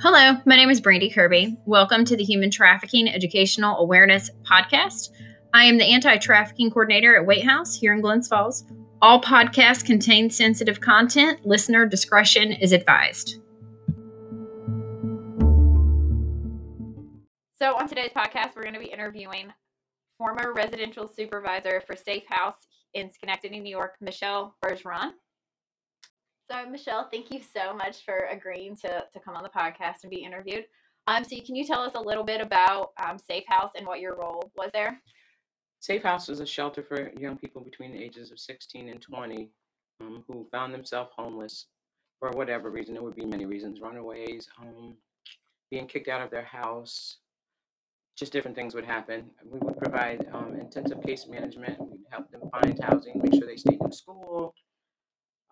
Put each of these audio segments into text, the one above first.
Hello, my name is Brandy Kirby. Welcome to the Human Trafficking Educational Awareness Podcast. I am the anti trafficking coordinator at Waite House here in Glens Falls. All podcasts contain sensitive content. Listener discretion is advised. So, on today's podcast, we're going to be interviewing former residential supervisor for Safe House in Schenectady, New York, Michelle Bergeron. So, Michelle, thank you so much for agreeing to, to come on the podcast and be interviewed. Um, so, can you tell us a little bit about um, Safe House and what your role was there? Safe House is a shelter for young people between the ages of 16 and 20 um, who found themselves homeless for whatever reason. There would be many reasons runaways, um, being kicked out of their house, just different things would happen. We would provide um, intensive case management. We'd help them find housing, make sure they stayed in school,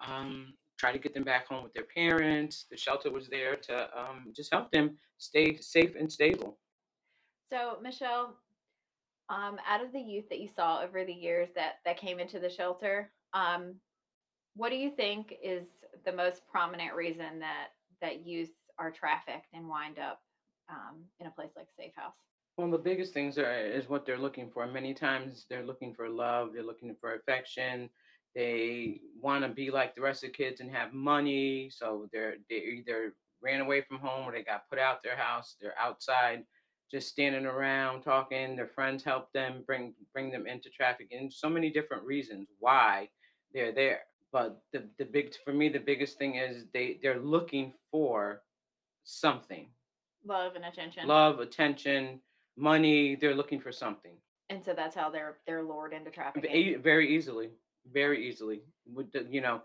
um, try to get them back home with their parents. The shelter was there to um, just help them stay safe and stable. So, Michelle, um, out of the youth that you saw over the years that that came into the shelter, um, what do you think is the most prominent reason that that youth are trafficked and wind up um, in a place like Safe House? Well, the biggest things are is what they're looking for. Many times they're looking for love, they're looking for affection, they want to be like the rest of the kids and have money. So they're they either ran away from home or they got put out their house. They're outside, just standing around talking. Their friends help them bring bring them into traffic, and so many different reasons why they're there. But the the big for me the biggest thing is they they're looking for something. Love and attention. Love, attention, money. They're looking for something. And so that's how they're they're lured into traffic. Very easily very easily with the you know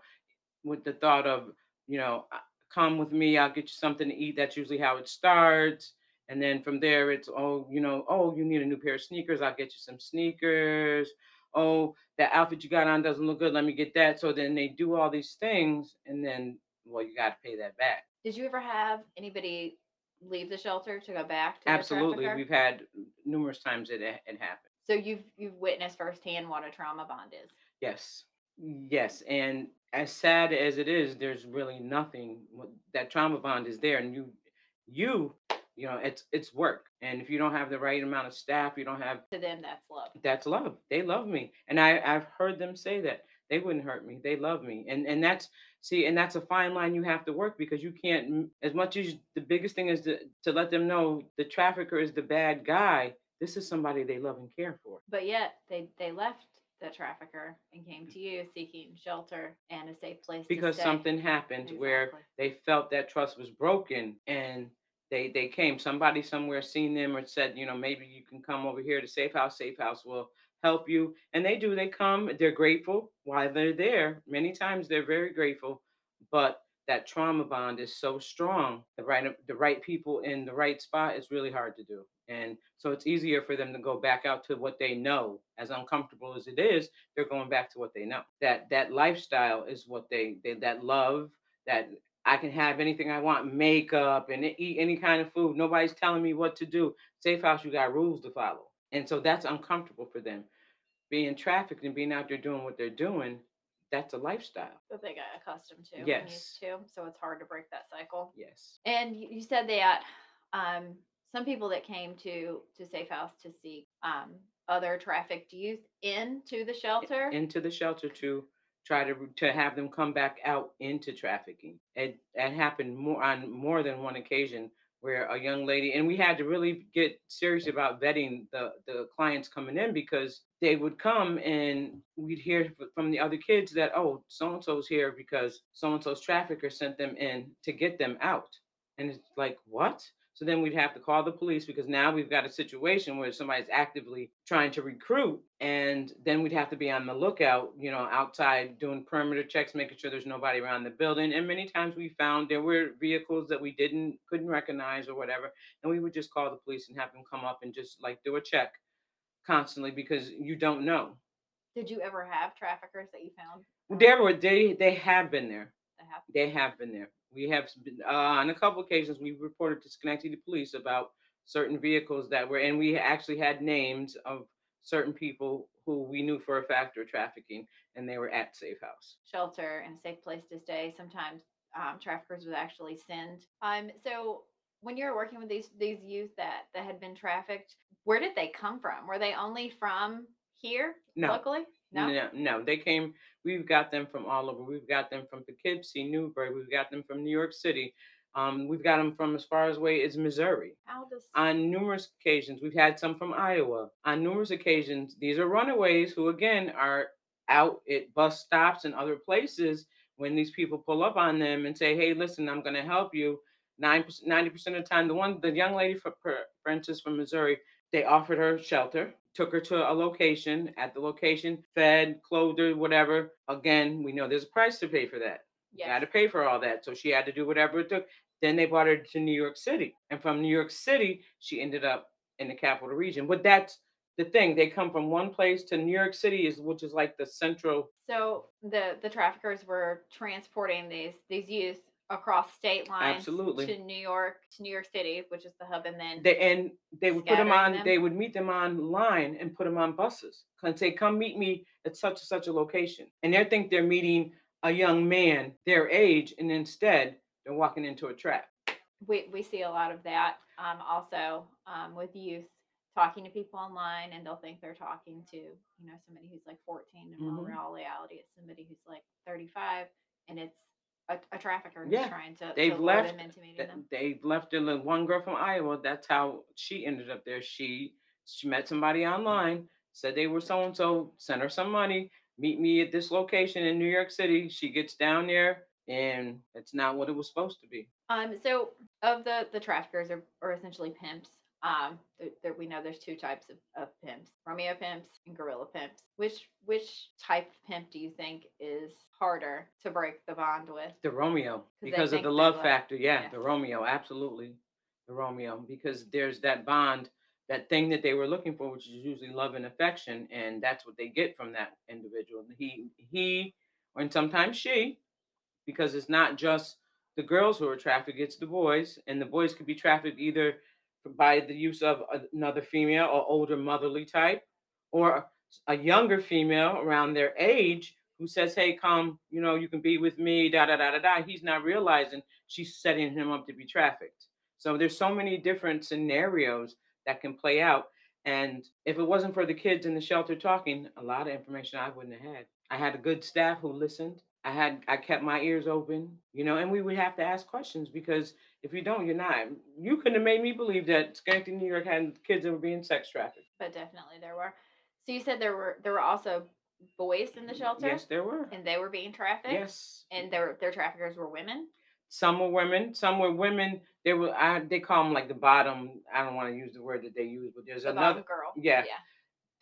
with the thought of you know uh, come with me i'll get you something to eat. That's usually how it starts and then from there it's oh you know oh you need a new pair of sneakers i'll get you some sneakers. Oh that outfit you got on doesn't look good let me get that. So then they do all these things and then well you got to pay that back. Did you ever have anybody leave the shelter to go back to absolutely we've had numerous times it, it happened. So you've you've witnessed firsthand what a trauma bond is Yes. Yes. And as sad as it is, there's really nothing that trauma bond is there. And you, you, you know, it's it's work. And if you don't have the right amount of staff, you don't have to them that's love. That's love. They love me. And I, I've heard them say that. They wouldn't hurt me. They love me. And and that's see, and that's a fine line you have to work because you can't as much as the biggest thing is to, to let them know the trafficker is the bad guy. This is somebody they love and care for. But yet they they left the trafficker and came to you seeking shelter and a safe place because something happened exactly. where they felt that trust was broken and they they came. Somebody somewhere seen them or said you know maybe you can come over here to safe house. Safe house will help you. And they do they come they're grateful while they're there. Many times they're very grateful but that trauma bond is so strong the right the right people in the right spot is really hard to do and so it's easier for them to go back out to what they know. As uncomfortable as it is, they're going back to what they know. That that lifestyle is what they, they that love, that I can have anything I want, makeup and eat any kind of food. Nobody's telling me what to do. Safe house, you got rules to follow. And so that's uncomfortable for them. Being trafficked and being out there doing what they're doing, that's a lifestyle that they got accustomed to. Yes. To, so it's hard to break that cycle. Yes. And you said that um, some people that came to to Safe House to seek um, other trafficked youth into the shelter. Into the shelter to try to to have them come back out into trafficking. It that happened more on more than one occasion where a young lady and we had to really get serious about vetting the the clients coming in because they would come and we'd hear from the other kids that oh so and so's here because so and so's trafficker sent them in to get them out. And it's like what so then we'd have to call the police because now we've got a situation where somebody's actively trying to recruit. And then we'd have to be on the lookout, you know, outside doing perimeter checks, making sure there's nobody around the building. And many times we found there were vehicles that we didn't, couldn't recognize or whatever. And we would just call the police and have them come up and just like do a check constantly because you don't know. Did you ever have traffickers that you found? There were, they, they have been there. They have, they have been there. We have uh, on a couple occasions we reported to Schenectady Police about certain vehicles that were, and we actually had names of certain people who we knew for a fact were trafficking, and they were at Safe House. Shelter and a safe place to stay. Sometimes um, traffickers would actually send. Um, so when you were working with these these youth that that had been trafficked, where did they come from? Were they only from here No. locally? No. No, no, they came. We've got them from all over. We've got them from Poughkeepsie, Newburgh. We've got them from New York City. Um, we've got them from as far as away as Missouri. Does On numerous occasions, we've had some from Iowa. On numerous occasions, these are runaways who, again, are out at bus stops and other places when these people pull up on them and say, "Hey, listen, I'm going to help you." Nine ninety percent of the time, the one, the young lady, for for instance, from Missouri, they offered her shelter, took her to a location. At the location, fed, clothed her, whatever. Again, we know there's a price to pay for that. You had to pay for all that. So she had to do whatever it took. Then they brought her to New York City. And from New York City, she ended up in the capital region. But that's the thing. They come from one place to New York City, is which is like the central. So the the traffickers were transporting these these youth across state lines Absolutely. to New York to New York City, which is the hub, and then They and they would put them on. Them? They would meet them online and put them on buses and say, "Come meet me at such and such a location." And they think they're meeting a young man their age, and instead they're walking into a trap. we we see a lot of that. Um, also um, with youth talking to people online, and they'll think they're talking to you know somebody who's like 14, and in Mhm. real reality, it's somebody who's like 35, and it's a, a trafficker who's Yeah, trying to they've to left them into meeting Th- them. They left in the one girl from Iowa. That's how she ended up there. She she met somebody online, said they were so and so, sent her some money, meet me at this location in New York City. She gets down there, and it's not what it was supposed to be. Um, so of the the traffickers are, are essentially pimps. Um, there, there, we know there's two types of, of pimps: Romeo pimps and gorilla pimps. Which which type of pimp do you think is harder to break the bond with? The Romeo, because of the love- factor. Yeah, yes. the Romeo, absolutely, the Romeo, because there's that bond, that thing that they were looking for, which is usually love and affection, and that's what they get from that individual. He he, and sometimes she, because it's not just the girls who are trafficked; it's the boys, and the boys could be trafficked either by the use of another female or older motherly type, or a younger female around their age who says, "Hey, come, you know, you can be with me." Da da da da da. He's not realizing she's setting him up to be trafficked. So there's so many different scenarios that can play out. And if it wasn't for the kids in the shelter talking, a lot of information I wouldn't have had. I had a good staff who listened. I had I kept my ears open, you know, and we would have to ask questions because if you don't, you're not. You couldn't have made me believe that Schenectady, New York had kids that were being sex trafficked. But definitely there were. So you said there were there were also boys in the shelter, Yes, there were. and they were being trafficked. Yes. and their their traffickers were women. Some were women. Some were women. They were. I, they call them like the bottom. I don't want to use the word that they use, but there's The another. girl. yeah. yeah.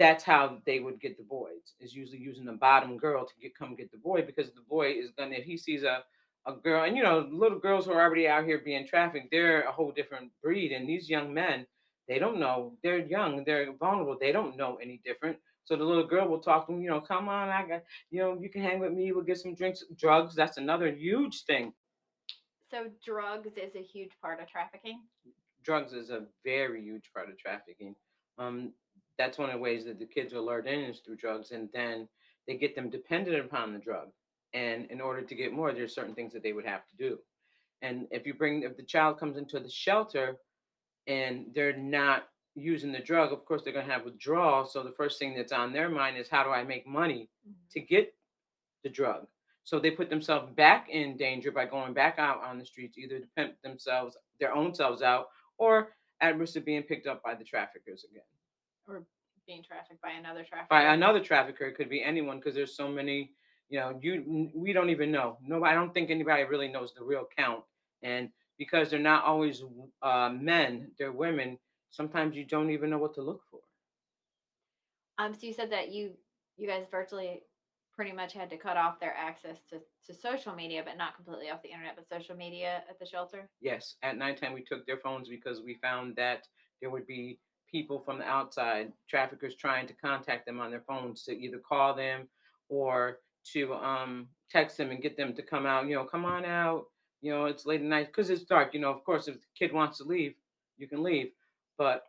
That's how they would get the boys. Is usually using the bottom girl to get come get the boy because the boy is gonna if he sees a a girl and you know little girls who are already out here being trafficked they're a whole different breed and these young men they don't know they're young they're vulnerable they don't know any different so the little girl will talk to them you know come on i got you know you can hang with me we'll get some drinks drugs that's another huge thing So drugs is a huge part of trafficking. drugs is a very huge part of trafficking. Um, that's one of the ways that the kids are lured in is through drugs, and then they get them dependent upon the drug. And in order to get more, there's certain things that they would have to do. And if you bring, if the child comes into the shelter and they're not using the drug, of course they're going to have withdrawal. So the first thing that's on their mind is how do I make money to mm-hmm. get the drug. So they put themselves back in danger by going back out on the streets, either to pimp themselves, their own selves out, or at risk of being picked up by the traffickers again. Or being trafficked by another trafficker. By another trafficker, it could be anyone because there's so many, you know, you we don't even know. No, I don't think anybody really knows the real count. And because they're not always uh, men, they're women. Sometimes you don't even know what to look for. Um. So you said that you you guys virtually pretty much had to cut off their access to to social media, but not completely off the internet, but social media at the shelter. Yes, at nighttime we took their phones because we found that there would be people from the outside, traffickers trying to contact them on their phones to either call them or to um text them and get them to come out. You know, come on out. You know, it's late at night because it's dark. You know, of course, if the kid wants to leave, you can leave. But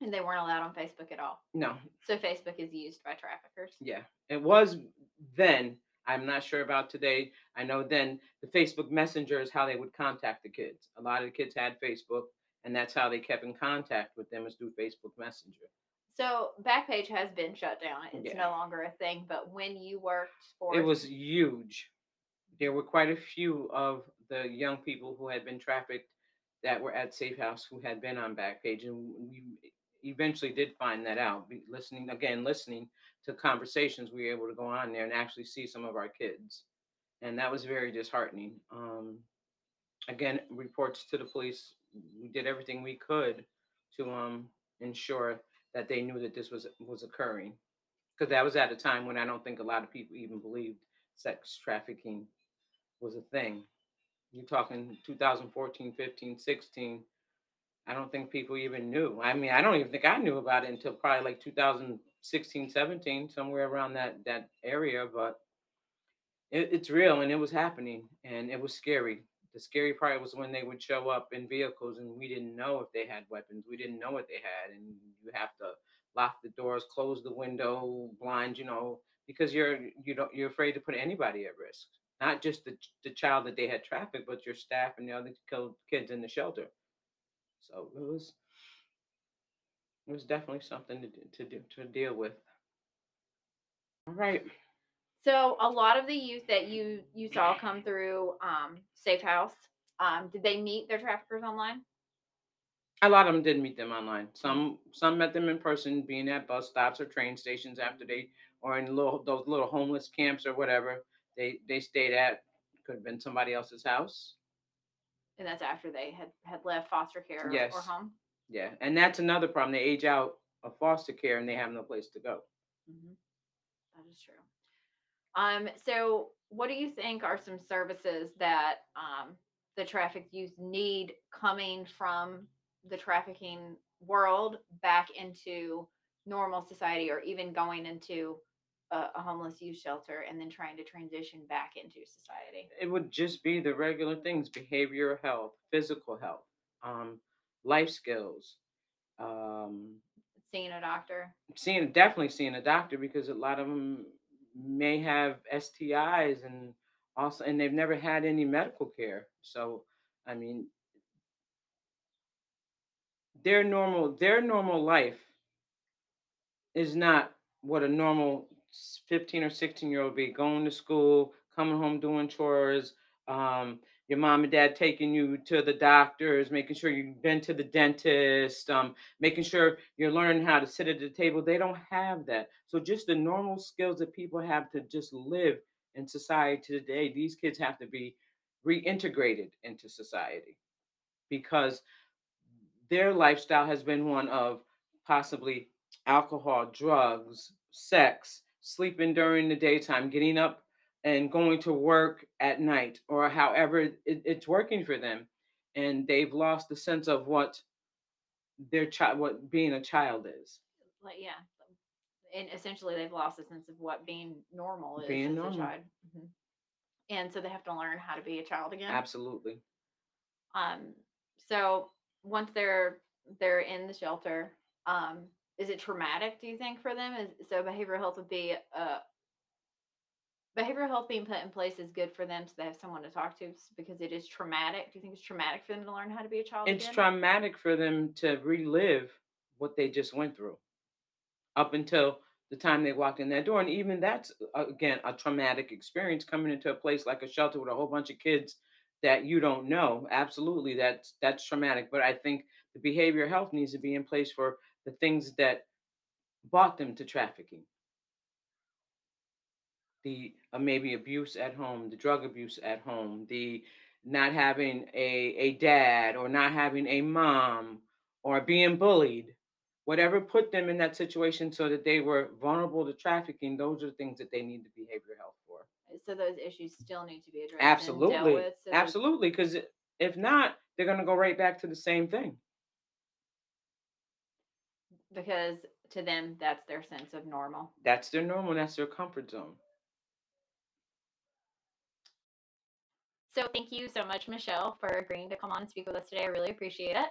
And they weren't allowed on Facebook at all. no, So Facebook is used by traffickers. yeah, it was then. I'm not sure about today. I know then the Facebook Messenger is how they would contact the kids. A lot of the kids had Facebook, and that's how they kept in contact with them is through Facebook Messenger. So Backpage has been shut down. It's Yeah. no longer a thing. But when you worked for It was huge. There were quite a few of the young people who had been trafficked that were at Safe House who had been on Backpage, and we eventually did find that out. Listening again, listening to conversations, we were able to go on there and actually see some of our kids, and that was very disheartening. Um, again, reports to the police. We did everything we could to um, ensure that they knew that this was was occurring, because that was at a time when I don't think a lot of people even believed sex trafficking was a thing. You're talking 2014, 15, 16. I don't think people even knew. I mean, I don't even think I knew about it until probably like 2016, 17, somewhere around that that area. But it, it's real and it was happening and it was scary. The scary part was when they would show up in vehicles and we didn't know if they had weapons. We didn't know what they had, and you have to lock the doors, close the window, blind, you know, because you're you don't you're afraid to put anybody at risk. Not just the the child that they had trafficked, but your staff and the other kids in the shelter. So it was it was definitely something to to to deal with. All right. So a lot of the youth that you you saw come through um, Safe House, um, did they meet their traffickers online? A lot of them did meet them online. Some some met them in person, being at bus stops or train stations after they or in little those little homeless camps or whatever they they stayed at. Could have been somebody else's house. And that's after they had had left foster care or, or Yes. home. Yeah, and that's another problem. They age out of foster care and they have no place to go. hmm That is true. Um, so what do you think are some services that um, the trafficked youth need coming from the trafficking world back into normal society or even going into a, a homeless youth shelter and then trying to transition back into society? It would just be the regular things: behavioral health, physical health, um, life skills, um, Seeing a doctor. seeing definitely seeing a doctor because a lot of them may have STIs and also and they've never had any medical care. So I mean their normal their normal life is not what a normal 15 or 16 year old would be going to school, coming home doing chores, um, your mom and dad taking you to the doctors, making sure you've been to the dentist, um, making sure you're learning how to sit at the table. They don't have that. So just the normal skills that people have to just live in society today, these kids have to be reintegrated into society because their lifestyle has been one of possibly alcohol, drugs, sex, sleeping during the daytime, getting up and going to work at night, or however it, it's working for them. And they've lost the sense of what their child, what being a child is. Like yeah. And essentially they've lost a sense of what being normal is Being as normal. a child. Mhm. And so they have to learn how to be a child again. Absolutely. Um, so once they're they're in the shelter, um, is it traumatic? Do you think for them? Is so behavioral health would be uh behavioral health being put in place is good for them so they have someone to talk to because it is traumatic. Do you think it's traumatic for them to learn how to be a child It's again? traumatic for them to relive what they just went through up until the time they walked in that door. And even that's, uh, again, a traumatic experience coming into a place like a shelter with a whole bunch of kids that you don't know. Absolutely, that's that's traumatic. But I think the behavior health needs to be in place for the things that brought them to trafficking. The uh, maybe abuse at home, the drug abuse at home, the not having a, a dad or not having a mom or being bullied, whatever put them in that situation so that they were vulnerable to trafficking, those are the things that they need the behavior health for. so those issues still need to be addressed. Absolutely. with so Absolutely. Because if not, they're going to go right back to the same thing. because to them that's their sense of normal. That's their normal, that's their comfort zone. So thank you so much, Michelle, for agreeing to come on and speak with us today. I really appreciate it.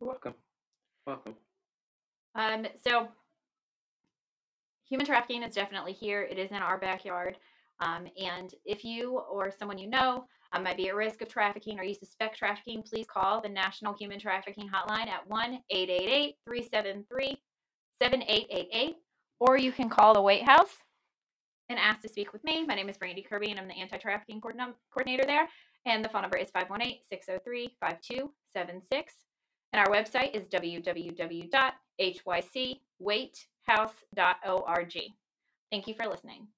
You're welcome. Welcome. Um, so human trafficking is definitely here. It is in our backyard. Um, and if you or someone you know uh, might be at risk of trafficking or you suspect trafficking, please call the National Human Trafficking Hotline at 1 888 373 7888. Or you can call the Waite House and asked to speak with me. My name is Brandy Kirby, and I'm the anti trafficking coordinator there. And the phone number is 518 603 5276. And our website is www.hycwaitehouse.org. Thank you for listening.